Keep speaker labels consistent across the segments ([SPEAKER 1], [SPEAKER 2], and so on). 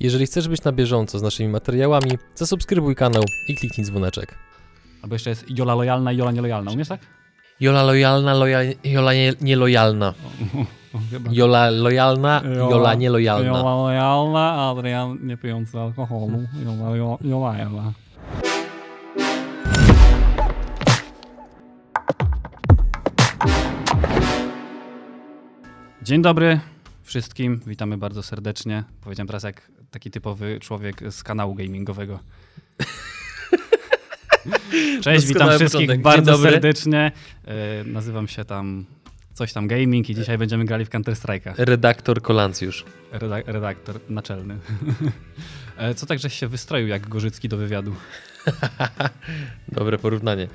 [SPEAKER 1] Jeżeli chcesz być na bieżąco z naszymi materiałami, zasubskrybuj kanał i kliknij dzwoneczek.
[SPEAKER 2] Albo jeszcze jest Jola lojalna i Jola nielojalna. Umiesz tak?
[SPEAKER 1] Jola lojalna, loja, Jola nie, nielojalna. Jola lojalna, Jola nielojalna.
[SPEAKER 2] Jola lojalna, Adrian nie pijący alkoholu. Jola jo- lojalna. Dzień dobry wszystkim, witamy bardzo serdecznie. Powiedziałem teraz jak taki typowy człowiek z kanału gamingowego. Cześć, witam wszystkich
[SPEAKER 1] początek.
[SPEAKER 2] Bardzo serdecznie. E, Nazywam się tam coś tam gaming i dzisiaj będziemy grali w Counter Strike'a.
[SPEAKER 1] Redaktor Kolancjusz.
[SPEAKER 2] Reda- redaktor naczelny. E, Co tak, żeś się wystroił jak Gorzycki do wywiadu?
[SPEAKER 1] Dobre porównanie.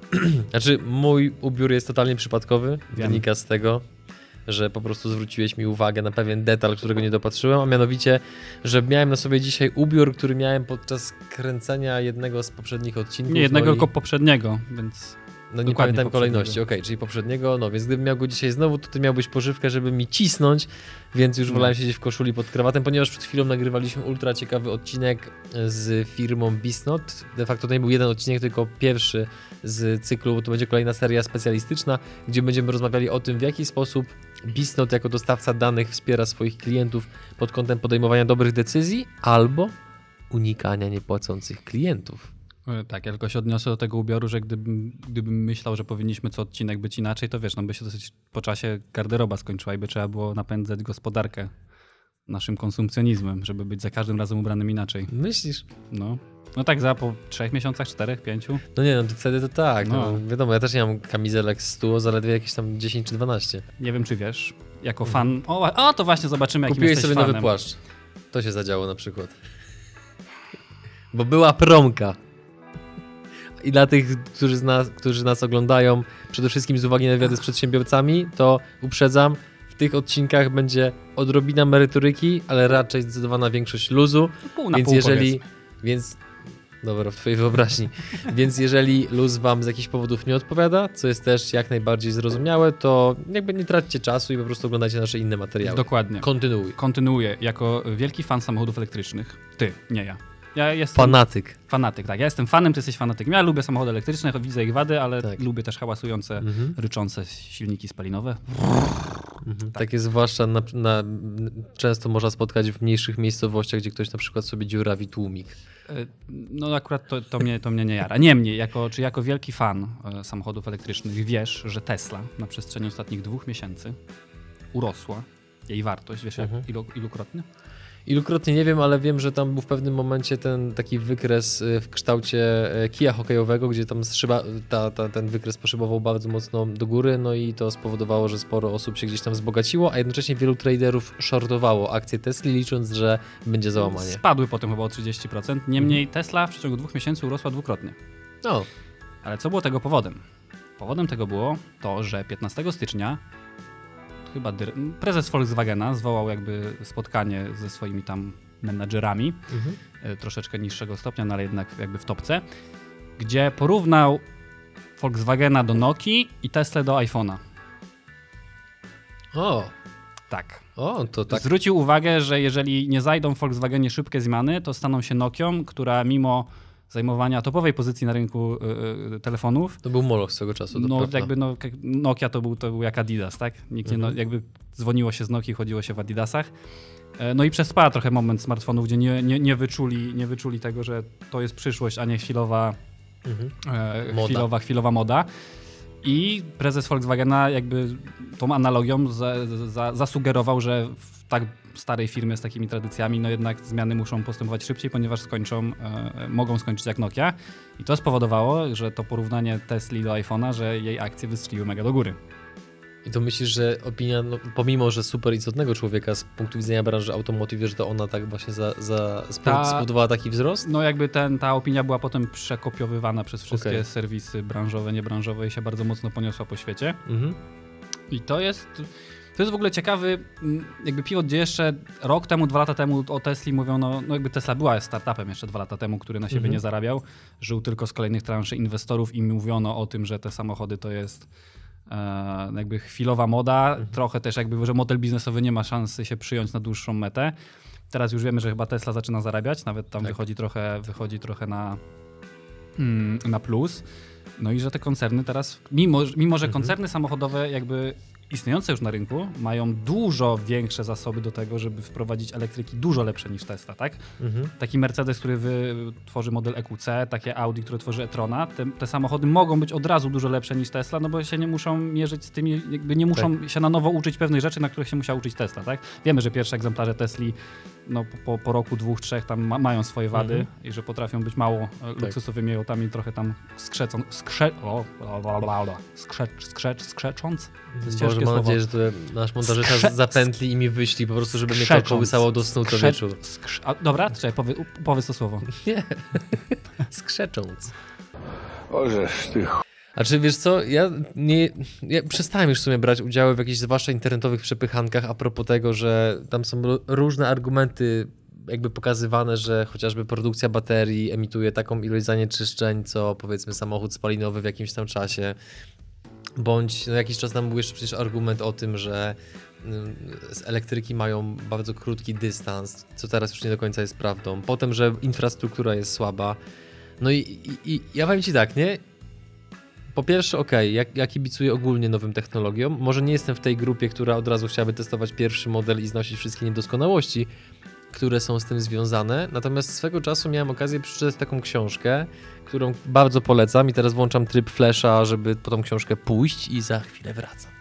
[SPEAKER 1] znaczy, mój ubiór jest totalnie przypadkowy.
[SPEAKER 2] Wiem.
[SPEAKER 1] Wynika z tego, że po prostu zwróciłeś mi uwagę na pewien detal, którego nie dopatrzyłem, a mianowicie, że miałem na sobie dzisiaj ubiór, który miałem podczas kręcenia jednego z poprzednich odcinków.
[SPEAKER 2] Nie jednego,
[SPEAKER 1] no i-
[SPEAKER 2] tylko poprzedniego, więc
[SPEAKER 1] No nie pamiętam kolejności, okej, czyli poprzedniego, no więc gdybym miał go dzisiaj znowu, to ty miałbyś pożywkę, żeby mi cisnąć, więc już
[SPEAKER 2] No.
[SPEAKER 1] wolałem siedzieć w koszuli pod krawatem, ponieważ przed chwilą nagrywaliśmy ultra ciekawy odcinek z firmą Bisnot. De facto to nie był jeden odcinek, tylko pierwszy z cyklu, bo to będzie kolejna seria specjalistyczna, gdzie będziemy rozmawiali o tym, w jaki sposób Bisnot jako dostawca danych wspiera swoich klientów pod kątem podejmowania dobrych decyzji albo unikania niepłacących klientów.
[SPEAKER 2] e, tak, ja tylko się odniosę do tego ubioru, że gdybym, gdybym myślał, że powinniśmy co odcinek być inaczej, to wiesz, no by się dosyć po czasie garderoba skończyła i by trzeba było napędzać gospodarkę naszym konsumpcjonizmem, żeby być za każdym razem ubranym inaczej.
[SPEAKER 1] Myślisz?
[SPEAKER 2] No, no tak za po trzech miesiącach, czterech, pięciu.
[SPEAKER 1] No nie, no to wtedy to tak. No.
[SPEAKER 2] No.
[SPEAKER 1] wiadomo, ja też nie mam kamizelek z 100, zaledwie jakieś tam 10 czy 12.
[SPEAKER 2] Nie wiem, czy wiesz, jako fan... O, o to właśnie zobaczymy, jakim
[SPEAKER 1] Kupiłeś
[SPEAKER 2] jesteś
[SPEAKER 1] sobie
[SPEAKER 2] fanem.
[SPEAKER 1] nowy płaszcz. To się zadziało na przykład. Bo była promka. I dla tych, którzy, z nas, którzy nas oglądają, przede wszystkim z uwagi na wywiady z przedsiębiorcami, to uprzedzam, w tych odcinkach będzie odrobina merytoryki, ale raczej zdecydowana większość luzu.
[SPEAKER 2] Pół na
[SPEAKER 1] więc
[SPEAKER 2] pół,
[SPEAKER 1] jeżeli. Więc. Dobra, w twojej wyobraźni. więc jeżeli luz wam z jakichś powodów nie odpowiada, co jest też jak najbardziej zrozumiałe, to jakby nie traćcie czasu i po prostu oglądajcie nasze inne materiały.
[SPEAKER 2] Dokładnie.
[SPEAKER 1] Kontynuuj.
[SPEAKER 2] Kontynuuję. Jako wielki fan samochodów elektrycznych. Ty, nie ja. Ja jestem
[SPEAKER 1] Fanatyk.
[SPEAKER 2] fanatyk, tak. Ja jestem fanem, ty jesteś fanatykiem. Ja lubię samochody elektryczne, widzę ich wady, ale
[SPEAKER 1] Tak.
[SPEAKER 2] lubię też hałasujące,
[SPEAKER 1] Mhm.
[SPEAKER 2] ryczące silniki spalinowe.
[SPEAKER 1] Mhm. Takie zwłaszcza na, na, często można spotkać w mniejszych miejscowościach, gdzie ktoś na przykład sobie dziurawi tłumik.
[SPEAKER 2] E, No akurat to, to, mnie, to mnie nie jara. Niemniej, jako, czy jako wielki fan e, samochodów elektrycznych wiesz, że Tesla na przestrzeni ostatnich dwóch miesięcy urosła jej wartość, wiesz
[SPEAKER 1] Mhm.
[SPEAKER 2] ilu, ilukrotnie?
[SPEAKER 1] Ilukrotnie nie wiem, ale wiem, że tam był w pewnym momencie ten taki wykres y, w kształcie e, kija hokejowego, gdzie tam szyba, ta, ta, ten wykres poszybował bardzo mocno do góry, no i to spowodowało, że sporo osób się gdzieś tam wzbogaciło, a jednocześnie wielu traderów shortowało akcje Tesli, licząc, że będzie załamanie.
[SPEAKER 2] Spadły potem chyba o 30%. Niemniej
[SPEAKER 1] Mhm.
[SPEAKER 2] Tesla w przeciągu dwóch miesięcy urosła dwukrotnie.
[SPEAKER 1] No,
[SPEAKER 2] Ale co było tego powodem? Powodem tego było to, że 15 stycznia chyba prezes Volkswagena zwołał jakby spotkanie ze swoimi tam menadżerami
[SPEAKER 1] mhm.
[SPEAKER 2] e, troszeczkę niższego stopnia, no ale jednak jakby w topce, gdzie porównał Volkswagena do Nokii i Tesla do iPhone'a.
[SPEAKER 1] o,
[SPEAKER 2] Tak.
[SPEAKER 1] o, to tak.
[SPEAKER 2] Zwrócił uwagę, że jeżeli nie zajdą w Volkswagenie szybkie zmiany, to staną się Nokią, która mimo zajmowania topowej pozycji na rynku y, y, telefonów,
[SPEAKER 1] To był moloch swego czasu, to
[SPEAKER 2] no
[SPEAKER 1] prawda.
[SPEAKER 2] jakby no, Nokia to był, to był jak Adidas, tak? Nikt nie, no,
[SPEAKER 1] Mhm.
[SPEAKER 2] jakby dzwoniło się z Nokii, chodziło się w Adidasach. E, No i przespała trochę moment smartfonów, gdzie nie, nie, nie, wyczuli, nie wyczuli tego, że to jest przyszłość, a nie chwilowa,
[SPEAKER 1] Mhm.
[SPEAKER 2] e,
[SPEAKER 1] Moda.
[SPEAKER 2] chwilowa, chwilowa moda. I prezes Volkswagena jakby tą analogią za, za, zasugerował, że tak starej firmie z takimi tradycjami, no jednak zmiany muszą postępować szybciej, ponieważ skończą, e, mogą skończyć jak Nokia. I to spowodowało, że to porównanie Tesli do iPhone'a, że jej akcje wystrzeliły mega do góry.
[SPEAKER 1] I to myślisz, że opinia, no, pomimo że super istotnego człowieka z punktu widzenia branży automotive, że to ona tak właśnie za, za spowodowała taki wzrost?
[SPEAKER 2] No jakby ten, ta opinia była potem przekopiowywana przez wszystkie
[SPEAKER 1] Okej.
[SPEAKER 2] serwisy branżowe, niebranżowe i się bardzo mocno poniosła po świecie.
[SPEAKER 1] Mhm.
[SPEAKER 2] I to jest. To jest w ogóle ciekawy, jakby pivot, gdzie jeszcze rok temu, dwa lata temu o Tesli mówiono, no jakby Tesla była startupem jeszcze dwa lata temu, który na siebie
[SPEAKER 1] Mhm.
[SPEAKER 2] nie zarabiał, żył tylko z kolejnych transzy inwestorów i mówiono o tym, że te samochody to jest e, jakby chwilowa moda, trochę też jakby, że model biznesowy nie ma szansy się przyjąć na dłuższą metę. Teraz już wiemy, że chyba Tesla zaczyna zarabiać, nawet tam
[SPEAKER 1] Tak.
[SPEAKER 2] wychodzi, trochę, wychodzi trochę na, mm, na plus. No i że te koncerny teraz, mimo, mimo że
[SPEAKER 1] Mhm.
[SPEAKER 2] koncerny samochodowe jakby istniejące już na rynku mają dużo większe zasoby do tego, żeby wprowadzić elektryki dużo lepsze niż Tesla, tak?
[SPEAKER 1] Mhm.
[SPEAKER 2] Taki Mercedes, który wy, tworzy model EQC, takie Audi, które tworzy e-trona, te, te samochody mogą być od razu dużo lepsze niż Tesla, no bo się nie muszą mierzyć z tymi, jakby nie muszą się na nowo uczyć pewnych rzeczy, na których się musiał uczyć Tesla, tak? Wiemy, że pierwsze egzemplarze Tesli no, po, po, roku, dwóch, trzech tam ma, mają swoje wady
[SPEAKER 1] Mhm.
[SPEAKER 2] i że potrafią być mało e, luksusowymi autami, trochę tam skrzecą, skrze, o, bla, bla, bla, bla, skrzecz, skrzecz, skrzecząc. To jest
[SPEAKER 1] Boże, mam
[SPEAKER 2] słowo.
[SPEAKER 1] nadzieję, że nasz montażysta
[SPEAKER 2] Skrze-
[SPEAKER 1] zapętli i mi wyśli po prostu, żeby mnie to kołysało do snu co
[SPEAKER 2] Skrze-
[SPEAKER 1] wieczór.
[SPEAKER 2] skrz- a, dobra, czekaj, powie, powiedz to słowo.
[SPEAKER 1] Nie. Skrzecząc.
[SPEAKER 3] Ożeż ty ch...
[SPEAKER 1] A czy wiesz co, ja nie, ja przestałem już w sumie brać udział w jakichś zwłaszcza internetowych przepychankach a propos tego, że tam są różne argumenty jakby pokazywane, że chociażby produkcja baterii emituje taką ilość zanieczyszczeń, co powiedzmy samochód spalinowy w jakimś tam czasie. Bądź no, jakiś czas temu był jeszcze przecież argument o tym, że mm, z elektryki mają bardzo krótki dystans, co teraz już nie do końca jest prawdą. Potem, że infrastruktura jest słaba. No i, i, i ja powiem Ci tak, nie? Po pierwsze, okej, jak ja kibicuję ogólnie nowym technologiom. Może nie jestem w tej grupie, która od razu chciałaby testować pierwszy model i znosić wszystkie niedoskonałości, które są z tym związane. Natomiast swego czasu miałem okazję przeczytać taką książkę, którą bardzo polecam i teraz włączam tryb flasha, żeby po tą książkę pójść i za chwilę wracam.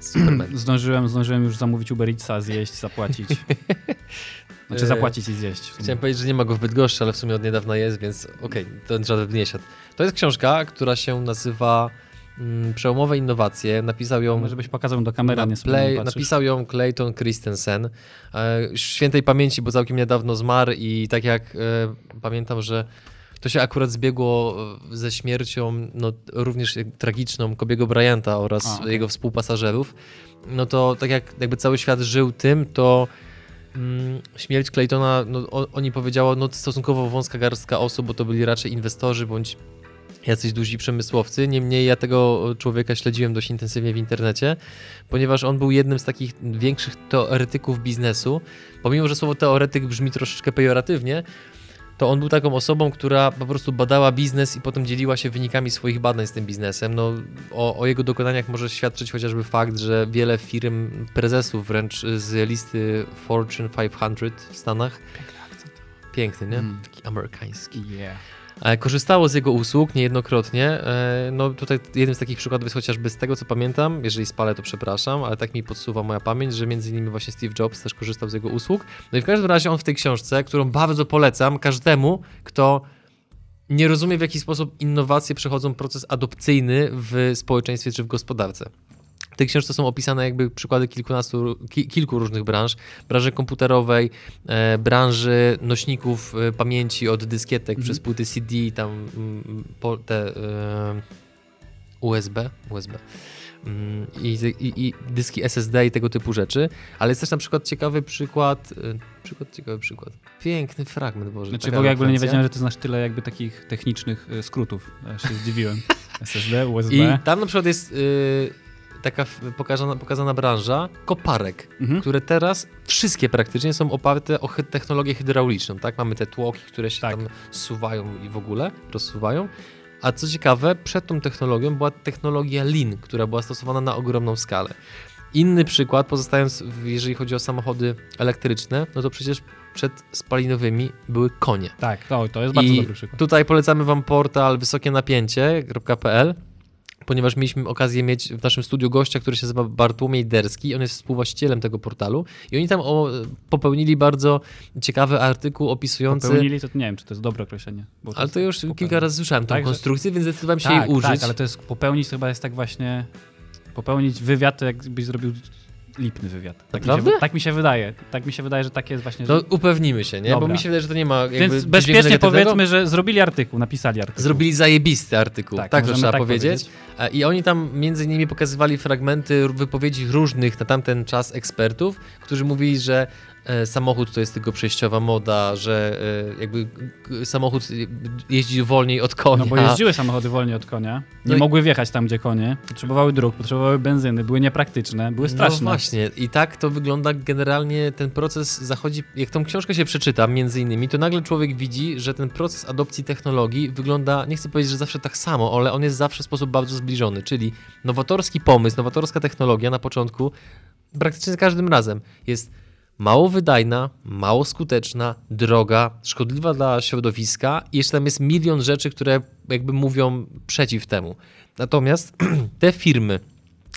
[SPEAKER 1] Superman.
[SPEAKER 2] Zdążyłem, zdążyłem już zamówić Uber Eatsa, zjeść, zapłacić. Znaczy
[SPEAKER 1] E,
[SPEAKER 2] zapłacić i zjeść.
[SPEAKER 1] Chciałem powiedzieć, że nie ma go w Bydgoszczy, ale w sumie od niedawna jest, więc okej, ten żaden nie siadł. To jest książka, która się nazywa mm, Przełomowe innowacje. Napisał ją
[SPEAKER 2] Może byś pokazał do kamery, nie
[SPEAKER 1] play, napisał ją Clayton Christensen. E, świętej pamięci, bo całkiem niedawno zmarł i tak jak e, pamiętam, że to się akurat zbiegło ze śmiercią no, również tragiczną Kobiego Bryanta oraz
[SPEAKER 2] A, okej.
[SPEAKER 1] jego współpasażerów. No to tak jak jakby cały świat żył tym, to śmierć Claytona, no, o, oni powiedziało, no stosunkowo wąska garstka osób, bo to byli raczej inwestorzy bądź jacyś duzi przemysłowcy. Niemniej ja tego człowieka śledziłem dość intensywnie w internecie, ponieważ on był jednym z takich większych teoretyków biznesu. Pomimo, że słowo teoretyk brzmi troszeczkę pejoratywnie, to on był taką osobą, która po prostu badała biznes i potem dzieliła się wynikami swoich badań z tym biznesem. No, o, o jego dokonaniach może świadczyć chociażby fakt, że wiele firm, prezesów wręcz z listy Fortune 500 w Stanach, piękny, nie?
[SPEAKER 2] Mm.
[SPEAKER 1] Taki amerykański.
[SPEAKER 2] Yeah.
[SPEAKER 1] E, Korzystało z jego usług niejednokrotnie. E, No tutaj jednym z takich przykładów jest chociażby z tego, co pamiętam, jeżeli spalę, to przepraszam, ale tak mi podsuwa moja pamięć, że między innymi właśnie Steve Jobs też korzystał z jego usług. No i w każdym razie on w tej książce, którą bardzo polecam każdemu, kto nie rozumie w jaki sposób innowacje przechodzą proces adopcyjny w społeczeństwie czy w gospodarce. W tej książce są opisane jakby przykłady kilkunastu, ki, kilku różnych branż. Branży komputerowej, e, branży nośników e, pamięci od dyskietek przez płyty CD, tam mm, te e, USB, USB. Mm, I, i, I dyski SSD i tego typu rzeczy, ale jest też na przykład ciekawy przykład, przykład, ciekawy przykład, piękny fragment, Boże.
[SPEAKER 2] Znaczy w ogóle jakby nie wiedziałem, że ty znasz tyle jakby takich technicznych skrótów. Ja się zdziwiłem. SSD, USB.
[SPEAKER 1] I tam na przykład jest taka pokazana, pokazana branża koparek,
[SPEAKER 2] Mhm.
[SPEAKER 1] które teraz wszystkie praktycznie są oparte o technologię hydrauliczną, tak? Mamy te tłoki, które się
[SPEAKER 2] Tak.
[SPEAKER 1] tam suwają i w ogóle rozsuwają. A co ciekawe, przed tą technologią była technologia Lean, która była stosowana na ogromną skalę. Inny przykład, pozostając, w- jeżeli chodzi o samochody elektryczne, no to przecież przed spalinowymi były konie.
[SPEAKER 2] Tak, to, to jest bardzo
[SPEAKER 1] I
[SPEAKER 2] dobry przykład.
[SPEAKER 1] Tutaj polecamy Wam portal wysokienapięcie.pl, ponieważ mieliśmy okazję mieć w naszym studiu gościa, który się nazywa Bartłomiej Derski. On jest współwłaścicielem tego portalu i oni tam o, popełnili bardzo ciekawy artykuł opisujący.
[SPEAKER 2] Popełnili to, nie wiem, czy to jest dobre określenie.
[SPEAKER 1] Ale to już
[SPEAKER 2] popełni-
[SPEAKER 1] kilka razy słyszałem tą
[SPEAKER 2] Tak, że-
[SPEAKER 1] konstrukcję, więc zdecydowałem się
[SPEAKER 2] tak,
[SPEAKER 1] jej użyć.
[SPEAKER 2] Tak, ale to jest popełnić to chyba jest tak właśnie. Popełnić wywiad, jakbyś zrobił lipny wywiad. Tak mi, się, tak mi się wydaje. Tak mi się wydaje, że tak jest właśnie.
[SPEAKER 1] To
[SPEAKER 2] że...
[SPEAKER 1] upewnimy się, nie? Bo
[SPEAKER 2] Dobra.
[SPEAKER 1] mi się wydaje, że to nie ma
[SPEAKER 2] Więc bezpiecznie powiedzmy, że zrobili artykuł, napisali artykuł.
[SPEAKER 1] Zrobili zajebisty artykuł, tak,
[SPEAKER 2] Tak,
[SPEAKER 1] to trzeba
[SPEAKER 2] tak
[SPEAKER 1] powiedzieć. E, I oni tam między innymi pokazywali fragmenty wypowiedzi różnych na tamten czas ekspertów, którzy mówili, że samochód to jest tylko przejściowa moda, że e, jakby samochód jeździ wolniej od konia.
[SPEAKER 2] No bo jeździły samochody wolniej od konia, nie
[SPEAKER 1] No i-
[SPEAKER 2] mogły wjechać tam, gdzie konie, potrzebowały dróg, potrzebowały benzyny, były niepraktyczne, były
[SPEAKER 1] No
[SPEAKER 2] straszne.
[SPEAKER 1] właśnie, i tak to wygląda generalnie, ten proces zachodzi, jak tą książkę się przeczyta między innymi, to nagle człowiek widzi, że ten proces adopcji technologii wygląda, nie chcę powiedzieć, że zawsze tak samo, ale on jest zawsze w sposób bardzo zbliżony, czyli nowatorski pomysł, nowatorska technologia na początku, praktycznie za każdym razem jest mało wydajna, mało skuteczna, droga, szkodliwa dla środowiska i jeszcze tam jest milion rzeczy, które jakby mówią przeciw temu. Natomiast te firmy,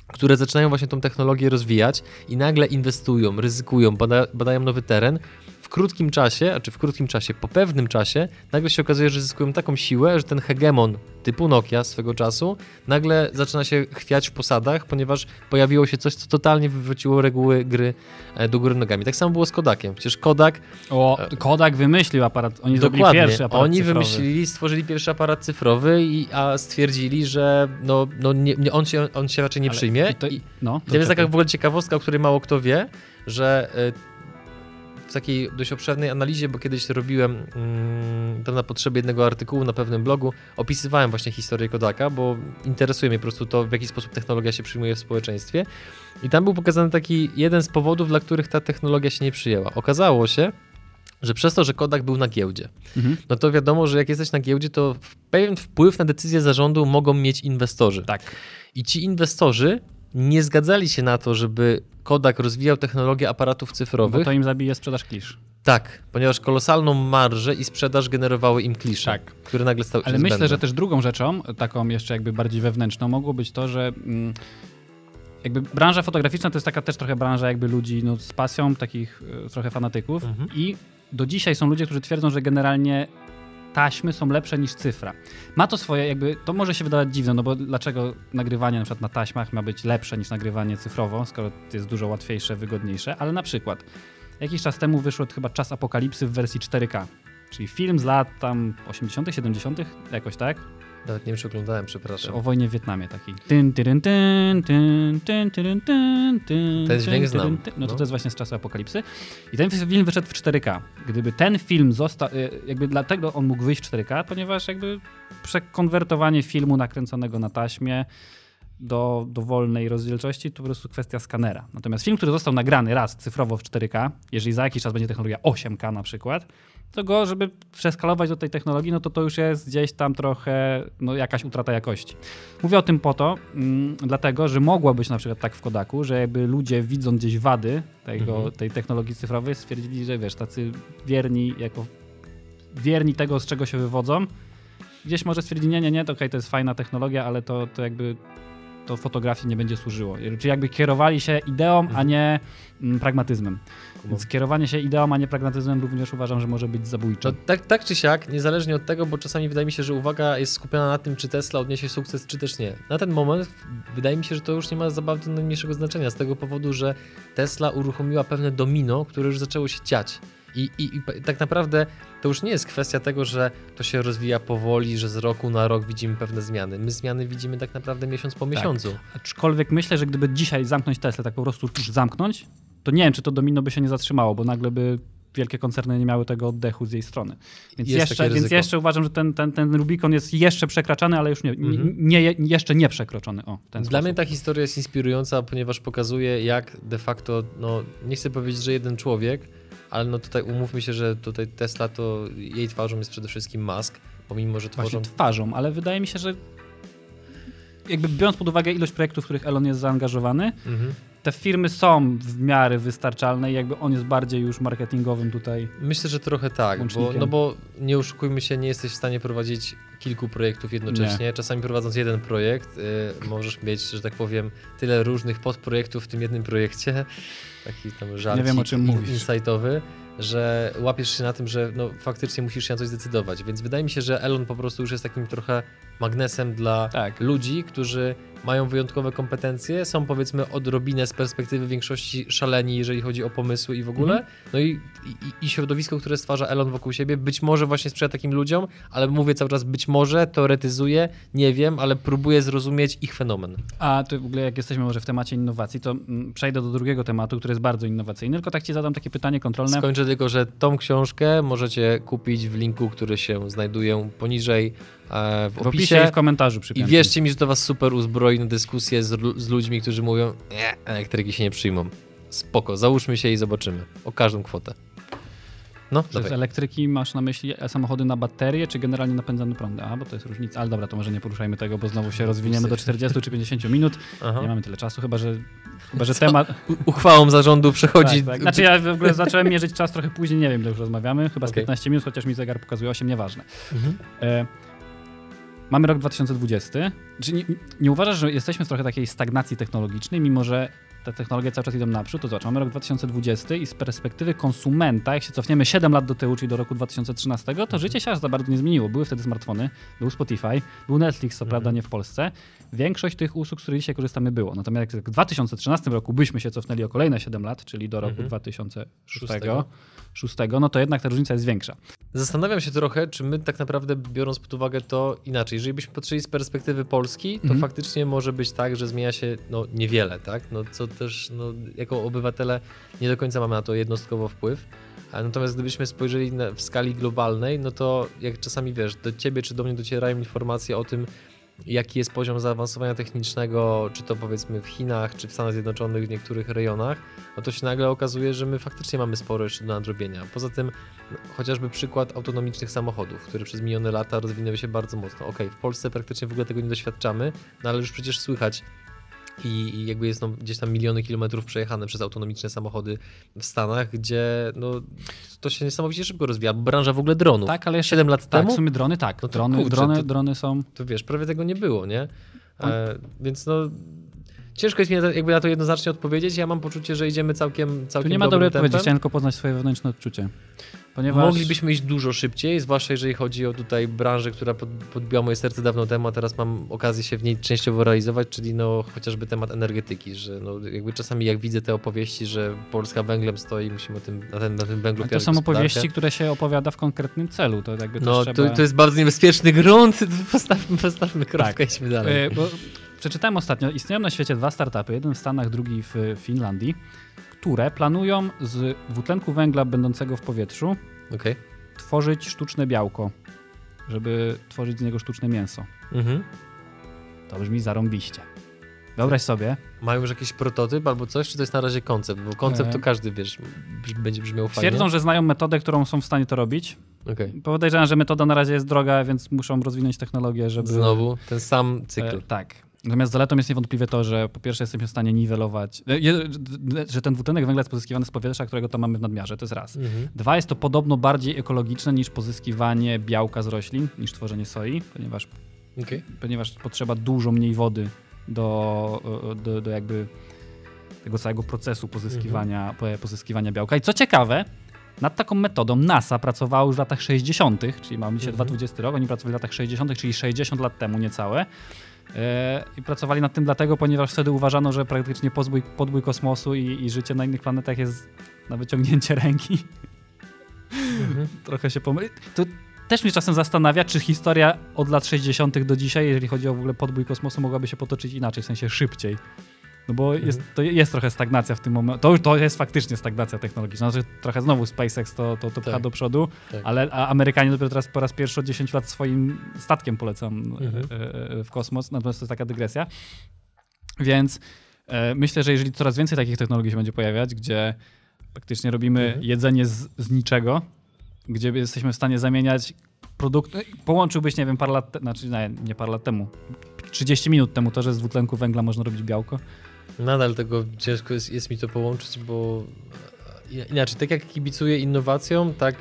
[SPEAKER 1] które zaczynają właśnie tą technologię rozwijać i nagle inwestują, ryzykują, bada, badają nowy teren, w krótkim czasie, a czy w krótkim czasie, po pewnym czasie, nagle się okazuje, że zyskują taką siłę, że ten hegemon typu Nokia swego czasu nagle zaczyna się chwiać w posadach, ponieważ pojawiło się coś, co totalnie wywróciło reguły gry e, do góry nogami. Tak samo było z Kodakiem. Przecież Kodak
[SPEAKER 2] O, Kodak wymyślił aparat, oni
[SPEAKER 1] Dokładnie.
[SPEAKER 2] pierwszy aparat
[SPEAKER 1] Oni
[SPEAKER 2] cyfrowy.
[SPEAKER 1] wymyślili, stworzyli pierwszy aparat cyfrowy, i, a stwierdzili, że no, no nie, nie, on, się, on się raczej nie
[SPEAKER 2] Ale
[SPEAKER 1] przyjmie.
[SPEAKER 2] I to,
[SPEAKER 1] I,
[SPEAKER 2] no,
[SPEAKER 1] to jest taka w ogóle ciekawostka, o której mało kto wie, że y, takiej dość obszernej analizie, bo kiedyś robiłem mm, to na potrzeby jednego artykułu na pewnym blogu, opisywałem właśnie historię Kodaka, bo interesuje mnie po prostu to, w jaki sposób technologia się przyjmuje w społeczeństwie. I tam był pokazany taki jeden z powodów, dla których ta technologia się nie przyjęła. Okazało się, że przez to, że Kodak był na giełdzie,
[SPEAKER 2] Mhm.
[SPEAKER 1] no to wiadomo, że jak jesteś na giełdzie, to pewien wpływ na decyzję zarządu mogą mieć inwestorzy.
[SPEAKER 2] Tak.
[SPEAKER 1] I ci inwestorzy nie zgadzali się na to, żeby Kodak rozwijał technologię aparatów
[SPEAKER 2] Bo
[SPEAKER 1] cyfrowych.
[SPEAKER 2] to im zabije sprzedaż klisz.
[SPEAKER 1] Tak, ponieważ kolosalną marżę i sprzedaż generowały im klisze,
[SPEAKER 2] Tak.
[SPEAKER 1] które nagle stały się
[SPEAKER 2] Ale myślę, że też drugą rzeczą, taką jeszcze jakby bardziej wewnętrzną, mogło być to, że mm, jakby branża fotograficzna to jest taka też trochę branża jakby ludzi no, z pasją, takich e, trochę fanatyków
[SPEAKER 1] Mhm.
[SPEAKER 2] i do dzisiaj są ludzie, którzy twierdzą, że generalnie taśmy są lepsze niż cyfra. Ma to swoje jakby, to może się wydawać dziwne, no bo dlaczego nagrywanie na przykład na taśmach ma być lepsze niż nagrywanie cyfrowo, skoro jest dużo łatwiejsze, wygodniejsze, ale na przykład jakiś czas temu wyszedł chyba Czas Apokalipsy w wersji 4K, czyli film z lat tam 80., 70., jakoś tak?
[SPEAKER 1] Nawet nie wiem, czy oglądałem, przepraszam.
[SPEAKER 2] O wojnie w Wietnamie taki. Tyn, tyryn, tyn, tyn, tyn, tyryn, tyn, tyn,
[SPEAKER 1] Ten dźwięk znam.
[SPEAKER 2] tyn. No to
[SPEAKER 1] No.
[SPEAKER 2] to jest właśnie z czasu apokalipsy. I ten film wyszedł w 4K. Gdyby ten film został, y, jakby dlatego on mógł wyjść w 4K, ponieważ jakby przekonwertowanie filmu nakręconego na taśmie do, do wolnej rozdzielczości to po prostu kwestia skanera. Natomiast film, który został nagrany raz cyfrowo w 4K, jeżeli za jakiś czas będzie technologia 8K na przykład, to go, żeby przeskalować do tej technologii, no to to już jest gdzieś tam trochę no, jakaś utrata jakości. Mówię o tym po to, mm, dlatego, że mogło być na przykład tak w Kodaku, że jakby ludzie widząc gdzieś wady tego,
[SPEAKER 1] Mhm.
[SPEAKER 2] tej technologii cyfrowej stwierdzili, że wiesz, tacy wierni jako wierni tego, z czego się wywodzą, gdzieś może stwierdzili, nie, nie, nie, to okej, to jest fajna technologia, ale to, to jakby to fotografii nie będzie służyło. Czyli jakby kierowali się ideą, a
[SPEAKER 1] Mhm.
[SPEAKER 2] nie mm, pragmatyzmem. Więc kierowanie się ideą, a nie pragmatyzmem również uważam, że może być zabójcze.
[SPEAKER 1] No, tak, tak czy siak, niezależnie od tego, bo czasami wydaje mi się, że uwaga jest skupiona na tym, czy Tesla odniesie sukces, czy też nie. Na ten moment wydaje mi się, że to już nie ma zabawnie najmniejszego znaczenia, z tego powodu, że Tesla uruchomiła pewne domino, które już zaczęło się ciać. I, i, I tak naprawdę to już nie jest kwestia tego, że to się rozwija powoli, że z roku na rok widzimy pewne zmiany. My zmiany widzimy tak naprawdę miesiąc po miesiącu.
[SPEAKER 2] Aczkolwiek myślę, że gdyby dzisiaj zamknąć Tesla, tak po prostu zamknąć, to nie wiem, czy to domino by się nie zatrzymało, bo nagle by wielkie koncerny nie miały tego oddechu z jej strony. Więc,
[SPEAKER 1] Jest
[SPEAKER 2] jeszcze, więc jeszcze uważam, że ten, ten, ten Rubikon jest jeszcze przekraczany, ale już nie,
[SPEAKER 1] Mhm.
[SPEAKER 2] nie, jeszcze nie przekroczony. O,
[SPEAKER 1] Dla
[SPEAKER 2] sposób.
[SPEAKER 1] mnie ta historia jest inspirująca, ponieważ pokazuje, jak de facto, no nie chcę powiedzieć, że jeden człowiek, ale no tutaj umówmy się, że tutaj Tesla to jej twarzą jest przede wszystkim Musk, pomimo, że tworzą...
[SPEAKER 2] Właśnie twarzą, ale wydaje mi się, że jakby biorąc pod uwagę ilość projektów, w których Elon jest zaangażowany,
[SPEAKER 1] Mhm.
[SPEAKER 2] te firmy są w miarę wystarczalne i jakby on jest bardziej już marketingowym tutaj.
[SPEAKER 1] Myślę, że trochę tak, bo, no bo nie oszukujmy się, nie jesteś w stanie prowadzić kilku projektów jednocześnie. Czasami prowadząc jeden projekt, y, możesz mieć, że tak powiem, tyle różnych podprojektów w tym jednym projekcie, taki tam
[SPEAKER 2] Nie mówisz.
[SPEAKER 1] insightowy, że łapiesz się na tym, że no, faktycznie musisz się na coś zdecydować. Więc wydaje mi się, że Elon po prostu już jest takim trochę magnesem dla
[SPEAKER 2] Tak.
[SPEAKER 1] ludzi, którzy mają wyjątkowe kompetencje, są powiedzmy odrobinę z perspektywy większości szaleni, jeżeli chodzi o pomysły i w ogóle.
[SPEAKER 2] Mhm.
[SPEAKER 1] No i, i, i środowisko, które stwarza Elon wokół siebie, być może właśnie sprzyja takim ludziom, ale mówię cały czas być być może teoretyzuję, nie wiem, ale próbuję zrozumieć ich fenomen.
[SPEAKER 2] A to w ogóle jak jesteśmy może w temacie innowacji, to mm, przejdę do drugiego tematu, który jest bardzo innowacyjny, tylko tak ci zadam takie pytanie kontrolne.
[SPEAKER 1] Skończę tylko, że tą książkę możecie kupić w linku, który się znajduje poniżej e, w,
[SPEAKER 2] w opisie i w komentarzu
[SPEAKER 1] I
[SPEAKER 2] przypiętym.
[SPEAKER 1] wierzcie mi, że to was super uzbroi na dyskusję z, z ludźmi, którzy mówią, nie, elektryki się nie przyjmą. Spoko, załóżmy się i zobaczymy. O każdą kwotę. No,
[SPEAKER 2] Przez
[SPEAKER 1] dawaj.
[SPEAKER 2] elektryki masz na myśli samochody na baterie, czy generalnie napędzane prądem? A, bo to jest różnica. Ale dobra, to może nie poruszajmy tego, bo znowu się rozwiniemy do 40 czy 50 minut.
[SPEAKER 1] Aha.
[SPEAKER 2] Nie mamy tyle czasu, chyba że, chyba, że
[SPEAKER 1] Co?
[SPEAKER 2] temat...
[SPEAKER 1] Uchwałą zarządu przechodzi...
[SPEAKER 2] Tak, tak. Znaczy ja w ogóle zacząłem mierzyć czas trochę później, nie wiem, ile już rozmawiamy, chyba z
[SPEAKER 1] Okej.
[SPEAKER 2] 15 minut, chociaż mi zegar pokazuje 8, nieważne.
[SPEAKER 1] Mhm.
[SPEAKER 2] E, mamy rok 2020. Czy nie, nie uważasz, że jesteśmy w trochę takiej stagnacji technologicznej, mimo że te technologie cały czas idą naprzód? To zobacz, mamy rok 2020 i z perspektywy konsumenta, jak się cofniemy 7 lat do tyłu, czyli do roku 2013, to życie się aż za bardzo nie zmieniło. Były wtedy smartfony, był Spotify, był Netflix, co prawda nie w Polsce. Większość tych usług, z których dzisiaj korzystamy było. Natomiast jak w 2013 roku byśmy się cofnęli o kolejne 7 lat, czyli do roku
[SPEAKER 1] Mhm.
[SPEAKER 2] 2006,
[SPEAKER 1] Szóstego.
[SPEAKER 2] 6, no to jednak ta różnica jest większa.
[SPEAKER 1] Zastanawiam się trochę, czy my tak naprawdę, biorąc pod uwagę to inaczej, jeżeli byśmy patrzyli z perspektywy Polski, to
[SPEAKER 2] Mhm.
[SPEAKER 1] faktycznie może być tak, że zmienia się no, niewiele, tak? No, co też no, jako obywatele nie do końca mamy na to jednostkowo wpływ. Natomiast gdybyśmy spojrzeli na, w skali globalnej, no to jak czasami wiesz, do ciebie czy do mnie docierają informacje o tym, jaki jest poziom zaawansowania technicznego, czy to powiedzmy w Chinach, czy w Stanach Zjednoczonych w niektórych rejonach, no to się nagle okazuje, że my faktycznie mamy sporo jeszcze do nadrobienia. Poza tym no, chociażby przykład autonomicznych samochodów, które przez minione lata rozwinęły się bardzo mocno. Okej, w Polsce praktycznie w ogóle tego nie doświadczamy, no ale już przecież słychać i jakby jest no, gdzieś tam miliony kilometrów przejechane przez autonomiczne samochody w Stanach, gdzie no, to się niesamowicie szybko rozwija. Branża w ogóle dronów.
[SPEAKER 2] Tak, ale jeszcze
[SPEAKER 1] 7 lat
[SPEAKER 2] Tak,
[SPEAKER 1] temu,
[SPEAKER 2] w sumie drony tak.
[SPEAKER 1] No
[SPEAKER 2] drony,
[SPEAKER 1] kurczę,
[SPEAKER 2] drony,
[SPEAKER 1] to-
[SPEAKER 2] drony są.
[SPEAKER 1] to wiesz, prawie tego nie było, nie? E, więc no ciężko jest mi na to, jakby na to jednoznacznie odpowiedzieć. Ja mam poczucie, że idziemy całkiem,
[SPEAKER 2] Tu
[SPEAKER 1] całkiem
[SPEAKER 2] nie ma dobrej odpowiedzi, chciałem tylko poznać swoje wewnętrzne odczucie. Ponieważ
[SPEAKER 1] Moglibyśmy iść dużo szybciej, zwłaszcza jeżeli chodzi o tutaj branżę, która pod, podbiła moje serce dawno temu, a teraz mam okazję się w niej częściowo realizować, czyli no chociażby temat energetyki, że no jakby czasami jak widzę te opowieści, że Polska węglem stoi, musimy tym, na, ten, na tym węglu
[SPEAKER 2] to są opowieści, które się opowiada w konkretnym celu. To jakby
[SPEAKER 1] No
[SPEAKER 2] trzeba...
[SPEAKER 1] to, to jest bardzo niebezpieczny grunt, postawmy, postawmy kropkę,
[SPEAKER 2] Tak.
[SPEAKER 1] idźmy dalej.
[SPEAKER 2] E, bo przeczytałem ostatnio, istnieją na świecie dwa startupy, jeden w Stanach, drugi w Finlandii, które planują z dwutlenku węgla będącego w powietrzu
[SPEAKER 1] Okej.
[SPEAKER 2] tworzyć sztuczne białko, żeby tworzyć z niego sztuczne mięso.
[SPEAKER 1] Mhm.
[SPEAKER 2] To brzmi zarąbiście. Wyobraź sobie,
[SPEAKER 1] Mają już jakiś prototyp albo coś, czy to jest na razie koncept? Bo koncept
[SPEAKER 2] E.
[SPEAKER 1] to każdy, wiesz, będzie brzmiał fajnie.
[SPEAKER 2] twierdzą, że znają metodę, którą są w stanie to robić.
[SPEAKER 1] Okej.
[SPEAKER 2] Podejrzewam, że metoda na razie jest droga, więc muszą rozwinąć technologię, żeby...
[SPEAKER 1] Znowu ten sam cykl.
[SPEAKER 2] E, tak. Natomiast zaletą jest niewątpliwie to, że po pierwsze jesteśmy w stanie niwelować, e, że ten dwutlenek węgla jest pozyskiwany z powietrza, którego to mamy w nadmiarze, to jest raz.
[SPEAKER 1] Mhm.
[SPEAKER 2] Dwa, jest to podobno bardziej ekologiczne niż pozyskiwanie białka z roślin, niż tworzenie soi, ponieważ,
[SPEAKER 1] Okej.
[SPEAKER 2] ponieważ potrzeba dużo mniej wody do, do, do jakby tego całego procesu pozyskiwania, po- pozyskiwania białka. I co ciekawe, nad taką metodą NASA pracowało już w latach 60., czyli mamy dzisiaj
[SPEAKER 1] Mhm.
[SPEAKER 2] 2020 rok, oni pracowali w latach 60., czyli 60 lat temu niecałe. E, I pracowali nad tym dlatego, ponieważ wtedy uważano, że praktycznie podbój, podbój kosmosu i, i życie na innych planetach jest na wyciągnięcie ręki.
[SPEAKER 1] Mhm.
[SPEAKER 2] Trochę się pomyli. To też mnie czasem zastanawia, czy historia od lat 60. do dzisiaj, jeżeli chodzi o w ogóle podbój kosmosu, mogłaby się potoczyć inaczej, w sensie szybciej. No bo jest, to jest trochę stagnacja w tym momencie. To, to jest faktycznie stagnacja technologiczna. Znaczy, trochę znowu SpaceX to, to, to pcha
[SPEAKER 1] Tak.
[SPEAKER 2] do przodu,
[SPEAKER 1] Tak.
[SPEAKER 2] ale Amerykanie dopiero teraz po raz pierwszy od 10 lat swoim statkiem polecą
[SPEAKER 1] Mhm.
[SPEAKER 2] e, e, w kosmos. Natomiast to jest taka dygresja. Więc e, myślę, że jeżeli coraz więcej takich technologii się będzie pojawiać, gdzie praktycznie robimy
[SPEAKER 1] Mhm.
[SPEAKER 2] jedzenie z, z niczego, gdzie jesteśmy w stanie zamieniać produkty. Połączyłbyś, nie wiem, parę lat, te, znaczy nie, nie parę lat temu, 30 minut temu to, że z dwutlenku węgla można robić białko.
[SPEAKER 1] Nadal tego ciężko jest, jest mi to połączyć, bo e, inaczej, tak jak kibicuję innowacjom, tak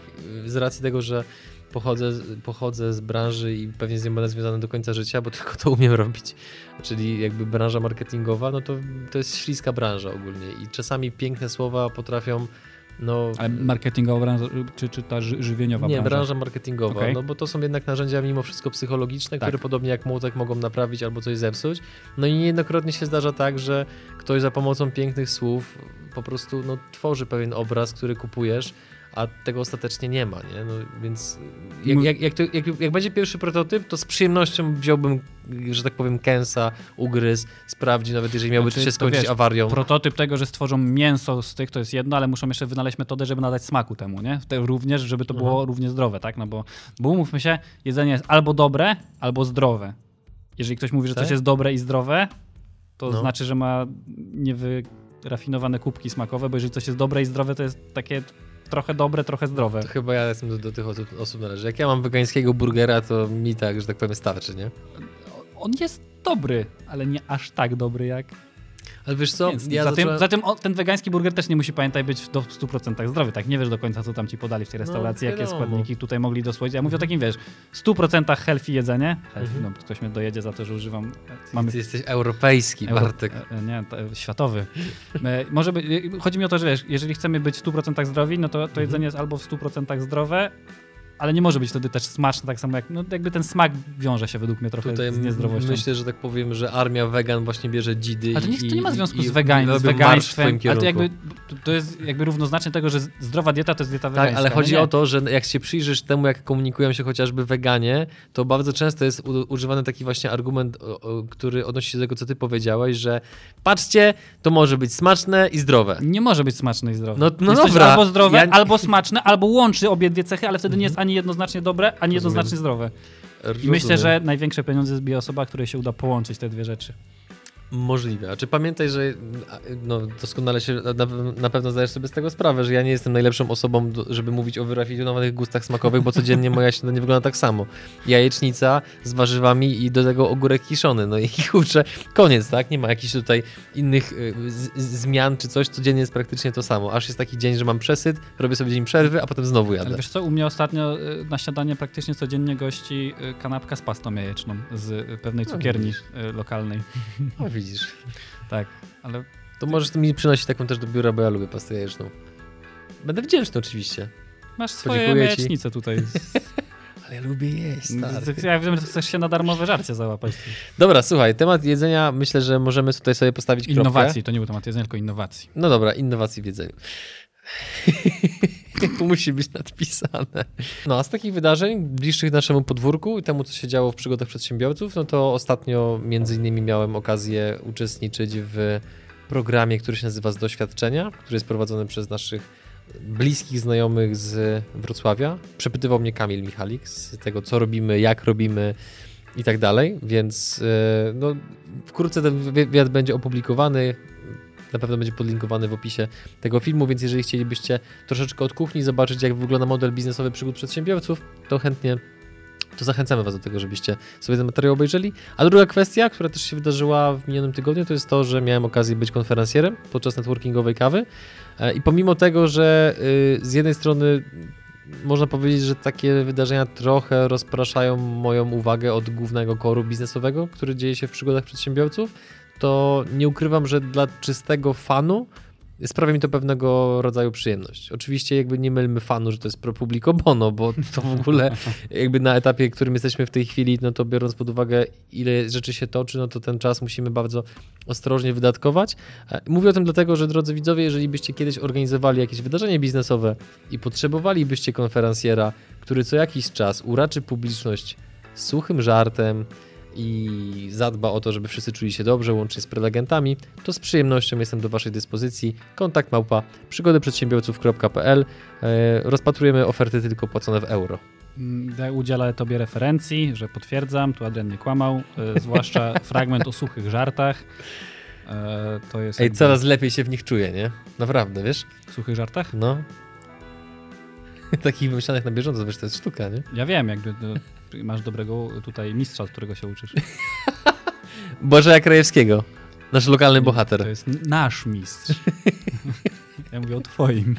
[SPEAKER 1] y, z racji tego, że pochodzę, pochodzę z branży i pewnie z nią będę związany do końca życia, bo tylko to umiem robić, czyli jakby branża marketingowa, no to, to jest śliska branża ogólnie i czasami piękne słowa potrafią no,
[SPEAKER 2] Ale marketingowa branża, czy, czy ta ży, żywieniowa
[SPEAKER 1] nie,
[SPEAKER 2] branża?
[SPEAKER 1] branża marketingowa,
[SPEAKER 2] Okej.
[SPEAKER 1] no bo to są jednak narzędzia mimo wszystko psychologiczne,
[SPEAKER 2] Tak.
[SPEAKER 1] które podobnie jak młotek mogą naprawić albo coś zepsuć. No i niejednokrotnie się zdarza tak, że ktoś za pomocą pięknych słów po prostu no, tworzy pewien obraz, który kupujesz, a tego ostatecznie nie ma, nie? No, więc jak, jak, jak, to, jak, będzie pierwszy prototyp, to z przyjemnością wziąłbym, że tak powiem, Kensa, ugryz, sprawdzi, nawet jeżeli miałby
[SPEAKER 2] Znaczy,
[SPEAKER 1] się skończyć
[SPEAKER 2] wiesz,
[SPEAKER 1] awarią.
[SPEAKER 2] Prototyp tego, że stworzą mięso z tych, to jest jedno, ale muszą jeszcze wynaleźć metodę, żeby nadać smaku temu, nie? Te również, żeby to było
[SPEAKER 1] Mhm.
[SPEAKER 2] równie zdrowe, tak? No bo, bo umówmy się, jedzenie jest albo dobre, albo zdrowe. Jeżeli ktoś mówi, że coś
[SPEAKER 1] Tak?
[SPEAKER 2] jest dobre i zdrowe, to
[SPEAKER 1] No.
[SPEAKER 2] znaczy, że ma niewyrafinowane kubki smakowe, bo jeżeli coś jest dobre i zdrowe, to jest takie trochę dobre, trochę zdrowe.
[SPEAKER 1] To chyba ja jestem do, do tych osób, osób należy. Jak ja mam wegańskiego burgera, to mi tak, że tak powiem, starczy, nie?
[SPEAKER 2] On jest dobry, ale nie aż tak dobry jak
[SPEAKER 1] Ale wiesz co,
[SPEAKER 2] mięsny.
[SPEAKER 1] ja
[SPEAKER 2] Zatem,
[SPEAKER 1] zacząłem...
[SPEAKER 2] zatem o, ten wegański burger też nie musi, pamiętaj, być do 100% zdrowy, tak? Nie wiesz do końca, co tam ci podali w tej restauracji, jakie
[SPEAKER 1] No, wiadomo.
[SPEAKER 2] składniki tutaj mogli dosłoić. Ja mówię o takim, wiesz, 100% healthy jedzenie. Healthy,
[SPEAKER 1] Mhm.
[SPEAKER 2] no, ktoś mnie dojedzie za to, że używam... Mamy
[SPEAKER 1] Ty jesteś europejski,
[SPEAKER 2] Euro-
[SPEAKER 1] Bartek.
[SPEAKER 2] e, e, Nie, to, światowy. E, Może być, e, chodzi mi o to, że wiesz, jeżeli chcemy być w 100% zdrowi, no to, to
[SPEAKER 1] Mhm.
[SPEAKER 2] jedzenie jest albo w 100% zdrowe, ale nie może być wtedy też smaczne, tak samo jak, no jakby ten smak wiąże się według mnie trochę
[SPEAKER 1] Tutaj
[SPEAKER 2] z niezdrowością.
[SPEAKER 1] myślę, że tak powiem, że armia wegan właśnie bierze dzidy
[SPEAKER 2] Ale to nie,
[SPEAKER 1] i,
[SPEAKER 2] to nie ma związku
[SPEAKER 1] i,
[SPEAKER 2] z, wegań, z wegaństwem, ale to jakby to- jest jakby równoznaczne tego, że zdrowa dieta to jest dieta
[SPEAKER 1] Tak,
[SPEAKER 2] wegańska.
[SPEAKER 1] ale
[SPEAKER 2] no
[SPEAKER 1] chodzi
[SPEAKER 2] nie.
[SPEAKER 1] o to, że jak się przyjrzysz temu, jak komunikują się chociażby weganie, to bardzo często jest używany taki właśnie argument, który odnosi się do tego, co ty powiedziałeś, że patrzcie, to może być smaczne i zdrowe.
[SPEAKER 2] Nie może być smaczne i zdrowe.
[SPEAKER 1] No- no
[SPEAKER 2] jest
[SPEAKER 1] dobra.
[SPEAKER 2] albo zdrowe,
[SPEAKER 1] Ja-
[SPEAKER 2] albo smaczne, albo łączy obie dwie cechy, ale wtedy nie jest ani jednoznacznie dobre, ani jednoznacznie zdrowe. I myślę, że największe pieniądze zbije osoba, której się uda połączyć te dwie rzeczy.
[SPEAKER 1] Możliwe. A czy pamiętaj, że no, doskonale się na, na pewno zdajesz sobie z tego sprawę, że ja nie jestem najlepszą osobą, żeby mówić o wyrafinowanych gustach smakowych, bo codziennie moja śniadanie wygląda tak samo. Jajecznica z warzywami i do tego ogórek kiszony. No i kurczę, koniec, tak? Nie ma jakichś tutaj innych y, z, z, zmian czy coś. Codziennie jest praktycznie to samo. Aż jest taki dzień, że mam przesyt, robię sobie dzień przerwy, a potem znowu
[SPEAKER 2] Ale
[SPEAKER 1] jadę.
[SPEAKER 2] wiesz co, u mnie ostatnio y, na śniadanie praktycznie codziennie gości y, kanapka z pastą jajeczną z pewnej
[SPEAKER 1] No,
[SPEAKER 2] cukierni y, lokalnej.
[SPEAKER 1] O, widzisz.
[SPEAKER 2] Tak, ale
[SPEAKER 1] To możesz mi przynosić taką też do biura, bo ja lubię pastę jajeczną. Będę wdzięczny oczywiście.
[SPEAKER 2] masz swoje jajecznice tutaj.
[SPEAKER 1] Ale ja lubię jeść, stary.
[SPEAKER 2] Ja wiem, że chcesz się na darmowe żarcie załapać.
[SPEAKER 1] Dobra, słuchaj, temat jedzenia myślę, że możemy tutaj sobie postawić kropkę.
[SPEAKER 2] Innowacji, to nie był temat jedzenia, tylko innowacji.
[SPEAKER 1] No dobra, innowacji w jedzeniu. musi być nadpisane. No a z takich wydarzeń bliższych naszemu podwórku i temu, co się działo w przygodach przedsiębiorców, no to ostatnio między innymi miałem okazję uczestniczyć w programie, który się nazywa Z Doświadczenia, który jest prowadzony przez naszych bliskich znajomych z Wrocławia. Przepytywał mnie Kamil Michalik z tego, co robimy, jak robimy i tak dalej, więc e, no, wkrótce ten wywiad będzie opublikowany. Na pewno będzie podlinkowany w opisie tego filmu, więc jeżeli chcielibyście troszeczkę od kuchni zobaczyć, jak wygląda model biznesowy przygód przedsiębiorców, to chętnie to zachęcamy Was do tego, żebyście sobie ten materiał obejrzeli. A druga kwestia, która też się wydarzyła w minionym tygodniu, to jest to, że miałem okazję być konferencjerem podczas networkingowej kawy. E, I pomimo tego, że y, z jednej strony można powiedzieć, że takie wydarzenia trochę rozpraszają moją uwagę od głównego koru biznesowego, który dzieje się w przygodach przedsiębiowców, to nie ukrywam, że dla czystego fanu sprawia mi to pewnego rodzaju przyjemność. Oczywiście jakby nie mylmy fanu, że to jest pro publico bono, bo to w ogóle jakby na etapie, którym jesteśmy w tej chwili, no to biorąc pod uwagę ile rzeczy się toczy, no to ten czas musimy bardzo ostrożnie wydatkować. E, Mówię o tym dlatego, że drodzy widzowie, jeżeli byście kiedyś organizowali jakieś wydarzenie biznesowe i potrzebowalibyście konferencjera, który co jakiś czas uraczy publiczność suchym żartem, i zadba o to, żeby wszyscy czuli się dobrze, łącznie z prelegentami, to z przyjemnością jestem do Waszej dyspozycji. Kontakt małpa przygodyprzedsiębiorców.pl e, Rozpatrujemy oferty tylko płacone w euro.
[SPEAKER 2] Mm, udzielę tobie referencji, że potwierdzam, tu Adrian nie kłamał, e, zwłaszcza fragment o suchych żartach. E, to jest
[SPEAKER 1] Ej,
[SPEAKER 2] jakby-
[SPEAKER 1] coraz lepiej się w nich czuję, nie? Naprawdę, wiesz?
[SPEAKER 2] w suchych żartach?
[SPEAKER 1] No. Takich wymyślanych na bieżąco, wiesz, to jest sztuka, nie?
[SPEAKER 2] Ja wiem, jakby no, masz dobrego tutaj mistrza, od którego się uczysz.
[SPEAKER 1] Bożeja Krajewskiego, nasz lokalny bohater.
[SPEAKER 2] To jest nasz mistrz. Ja mówię o twoim.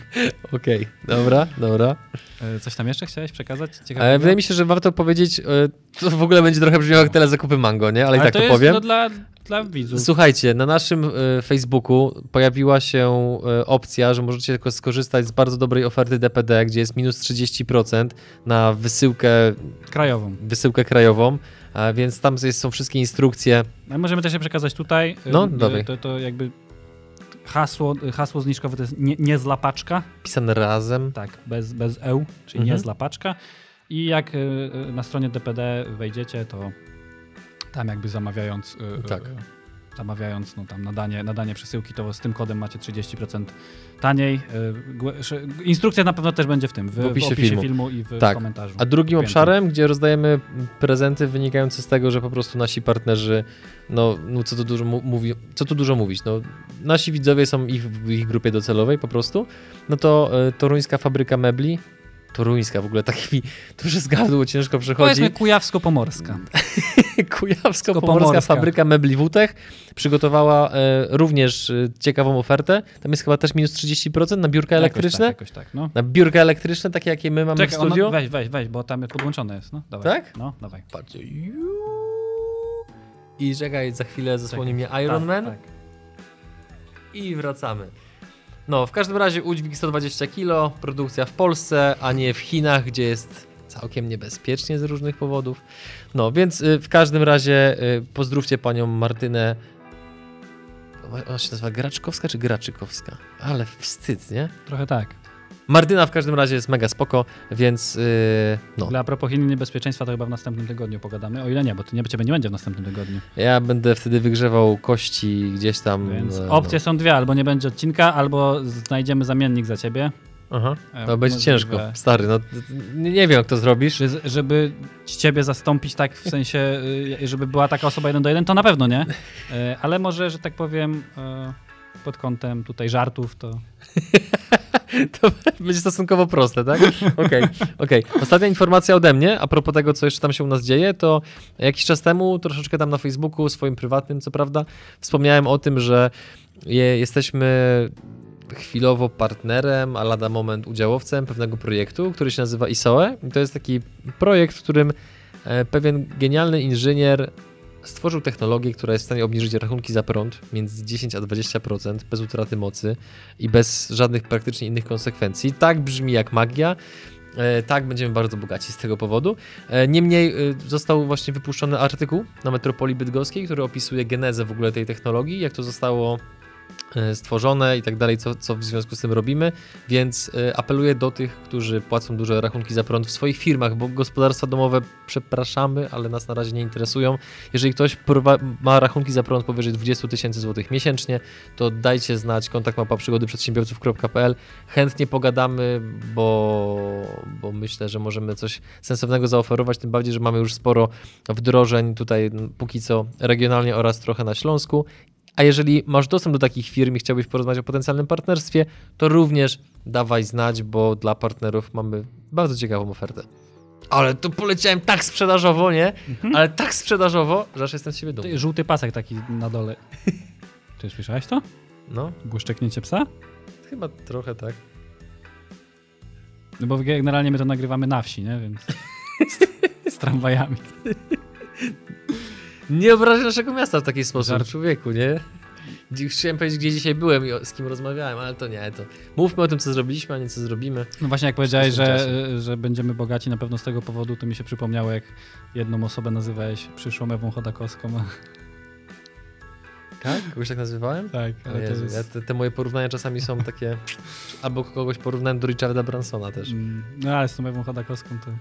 [SPEAKER 1] Okej, dobra, dobra.
[SPEAKER 2] E, Coś tam jeszcze chciałeś przekazać?
[SPEAKER 1] Ale
[SPEAKER 2] Ciekawego?
[SPEAKER 1] wydaje mi się, że warto powiedzieć, e, to w ogóle będzie trochę brzmiało jak telezakupy mango, nie? Ale, i tak
[SPEAKER 2] to
[SPEAKER 1] to,
[SPEAKER 2] jest
[SPEAKER 1] powiem.
[SPEAKER 2] No, dla, dla widzów.
[SPEAKER 1] Słuchajcie, na naszym e, Facebooku pojawiła się e, opcja, że możecie tylko skorzystać z bardzo dobrej oferty DPD, gdzie jest minus 30% na wysyłkę,
[SPEAKER 2] Krajową.
[SPEAKER 1] wysyłkę krajową, a więc tam są wszystkie instrukcje.
[SPEAKER 2] No, możemy też je przekazać tutaj.
[SPEAKER 1] No,
[SPEAKER 2] E,
[SPEAKER 1] dawaj.
[SPEAKER 2] To, to jakby hasło, hasło zniżkowe to jest nie, nie zlapaczka,
[SPEAKER 1] Pisane razem.
[SPEAKER 2] tak, bez, bez eł, czyli
[SPEAKER 1] Mhm.
[SPEAKER 2] nie zlapaczka. I jak y, y, na stronie DPD wejdziecie, to tam jakby zamawiając, y, y,
[SPEAKER 1] Tak.
[SPEAKER 2] zamawiając no tam nadanie, nadanie przesyłki, to z tym kodem macie 30% taniej. Y, Instrukcja na pewno też będzie w tym, w,
[SPEAKER 1] W opisie filmu.
[SPEAKER 2] i w
[SPEAKER 1] Tak.
[SPEAKER 2] komentarzu.
[SPEAKER 1] A drugim obszarem, gdzie rozdajemy prezenty wynikające z tego, że po prostu nasi partnerzy, no, no co tu dużo mówi, co tu dużo mówić, no, nasi widzowie są ich, w ich grupie docelowej po prostu, no to toruńska fabryka mebli, toruńska w ogóle, tak mi to przez gardło ciężko przechodzi,
[SPEAKER 2] Powiedzmy Kujawsko-Pomorska.
[SPEAKER 1] kujawsko-pomorska
[SPEAKER 2] Pomorska.
[SPEAKER 1] fabryka mebli Wutech przygotowała e, również e, ciekawą ofertę, tam jest chyba też minus 30% na biurka elektryczne,
[SPEAKER 2] Jakoś tak, jakoś tak no.
[SPEAKER 1] na biurka elektryczne, takie jakie my mamy
[SPEAKER 2] Czekaj,
[SPEAKER 1] w studiu.
[SPEAKER 2] ono, weź, weź, weź, bo tam podłączone jest, no. Dawaj.
[SPEAKER 1] Tak?
[SPEAKER 2] No, dawaj.
[SPEAKER 1] Patrzcie. I czekaj, za chwilę zasłoni mnie
[SPEAKER 2] Tak,
[SPEAKER 1] Iron Man
[SPEAKER 2] Tak.
[SPEAKER 1] i wracamy. No, w każdym razie udźwig 120 kg, produkcja w Polsce, a nie w Chinach, gdzie jest całkiem niebezpiecznie z różnych powodów. No, więc y, w każdym razie y, pozdrówcie panią Martynę. Ona się nazywa Graczkowska czy Graczykowska? Ale wstyd, nie?
[SPEAKER 2] Trochę tak.
[SPEAKER 1] Martyna w każdym razie jest mega spoko, więc y, no.
[SPEAKER 2] Ale a propos Chin niebezpieczeństwa, to chyba w następnym tygodniu pogadamy. O ile nie, bo to nie, ciebie nie będzie w następnym tygodniu.
[SPEAKER 1] Ja będę wtedy wygrzewał kości gdzieś tam.
[SPEAKER 2] Więc
[SPEAKER 1] e,
[SPEAKER 2] opcje są dwie, albo nie będzie odcinka, albo znajdziemy zamiennik za ciebie.
[SPEAKER 1] Aha.
[SPEAKER 2] E,
[SPEAKER 1] To będzie ciężko, stary. No, nie, wiem, jak to zrobisz.
[SPEAKER 2] Żeby ciebie zastąpić tak w sensie, y, żeby była taka osoba jeden do jeden, to na pewno nie. E, Ale może, że tak powiem, e, pod kątem tutaj żartów, to
[SPEAKER 1] To będzie stosunkowo proste, tak? Okej, okej. Ostatnia informacja ode mnie, a propos tego, co jeszcze tam się u nas dzieje, to jakiś czas temu, troszeczkę tam na Facebooku, swoim prywatnym, co prawda, wspomniałem o tym, że je, jesteśmy chwilowo partnerem, a lada moment udziałowcem pewnego projektu, który się nazywa ISOE. I to jest taki projekt, w którym e, pewien genialny inżynier stworzył technologię, która jest w stanie obniżyć rachunki za prąd między 10 a 20% bez utraty mocy i bez żadnych praktycznie innych konsekwencji. Tak brzmi jak magia. E, Tak, będziemy bardzo bogaci z tego powodu. E, Niemniej e, został właśnie wypuszczony artykuł na Metropolii Bydgoskiej, który opisuje genezę w ogóle tej technologii, jak to zostało stworzone i tak dalej, co, co w związku z tym robimy, więc e, apeluję do tych, którzy płacą duże rachunki za prąd w swoich firmach, bo gospodarstwa domowe, przepraszamy, ale nas na razie nie interesują. Jeżeli ktoś ma rachunki za prąd powyżej 20 tysięcy złotych miesięcznie, to dajcie znać, kontakt mapa przygody przedsiębiorców.pl. Chętnie pogadamy, bo, bo myślę, że możemy coś sensownego zaoferować, tym bardziej, że mamy już sporo wdrożeń tutaj póki co regionalnie oraz trochę na Śląsku. A jeżeli masz dostęp do takich firm i chciałbyś porozmawiać o potencjalnym partnerstwie, to również dawaj znać, bo dla partnerów mamy bardzo ciekawą ofertę. Ale to poleciałem tak sprzedażowo, nie? Ale tak sprzedażowo, że aż jestem z siebie dumny.
[SPEAKER 2] Ty, żółty pasek taki na dole. Czy słyszałeś to?
[SPEAKER 1] No,
[SPEAKER 2] Błyszczeknięcie psa?
[SPEAKER 1] chyba trochę tak.
[SPEAKER 2] No bo generalnie my to nagrywamy na wsi, nie? Więc z, z tramwajami.
[SPEAKER 1] Nie obrażaj naszego miasta w taki sposób,
[SPEAKER 2] Żart.
[SPEAKER 1] człowieku, nie? Chciałem powiedzieć, gdzie dzisiaj byłem i z kim rozmawiałem, ale to nie, to mówmy o tym, co zrobiliśmy, a nie co zrobimy.
[SPEAKER 2] No właśnie jak powiedziałeś, że, że będziemy bogaci na pewno z tego powodu, to mi się przypomniało, jak jedną osobę nazywałeś przyszłą Ewą Chodakowską.
[SPEAKER 1] Tak? Kogoś tak nazywałem?
[SPEAKER 2] Tak,
[SPEAKER 1] O Jezu, ja, te, te moje porównania czasami są takie... Albo kogoś porównałem do Richarda Bransona też.
[SPEAKER 2] Mm, No ale z tą Ewą Chodakowską to...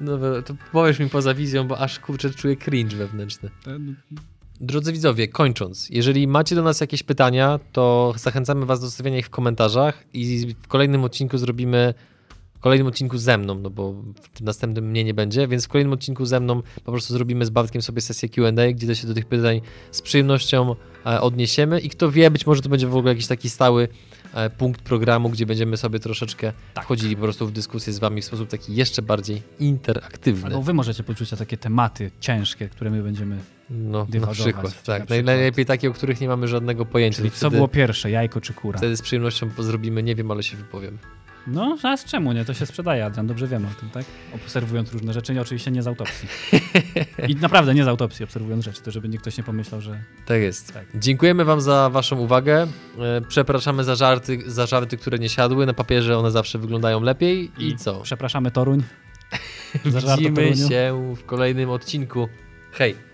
[SPEAKER 1] No to powiesz mi poza wizją, bo aż kurczę czuję cringe wewnętrzny.
[SPEAKER 2] to
[SPEAKER 1] Drodzy widzowie, kończąc, jeżeli macie do nas jakieś pytania, to zachęcamy Was do zostawiania ich w komentarzach i w kolejnym odcinku zrobimy. W kolejnym odcinku ze mną, no bo w tym następnym mnie nie będzie, więc w kolejnym odcinku ze mną po prostu zrobimy z Bartkiem sobie sesję QA, gdzie się do tych pytań z przyjemnością e, odniesiemy i kto wie, być może to będzie w ogóle jakiś taki stały punkt programu, gdzie będziemy sobie troszeczkę wchodzili po prostu w dyskusję z Wami w sposób taki jeszcze bardziej interaktywny.
[SPEAKER 2] Albo wy możecie poczuć takie tematy ciężkie, które my będziemy...
[SPEAKER 1] No, na przykład, tak.
[SPEAKER 2] na przykład-
[SPEAKER 1] Najlepiej takie, o których nie mamy żadnego pojęcia.
[SPEAKER 2] Czyli co było pierwsze, jajko czy kura?
[SPEAKER 1] wtedy z przyjemnością zrobimy, nie wiem, ale się wypowiem.
[SPEAKER 2] No, a z czemu nie? To się sprzedaje, Adrian, dobrze wiemy o tym, tak? Obserwując różne rzeczy, nie oczywiście nie z autopsji. I naprawdę nie z autopsji, obserwując rzeczy, to żeby nikt ktoś nie pomyślał, że...
[SPEAKER 1] Tak jest.
[SPEAKER 2] Tak.
[SPEAKER 1] Dziękujemy Wam za Waszą uwagę. E, Przepraszamy za żarty, za żarty, które nie siadły. Na papierze one zawsze wyglądają lepiej. I, co?
[SPEAKER 2] Przepraszamy Toruń.
[SPEAKER 1] Widzimy się w kolejnym odcinku. Hej!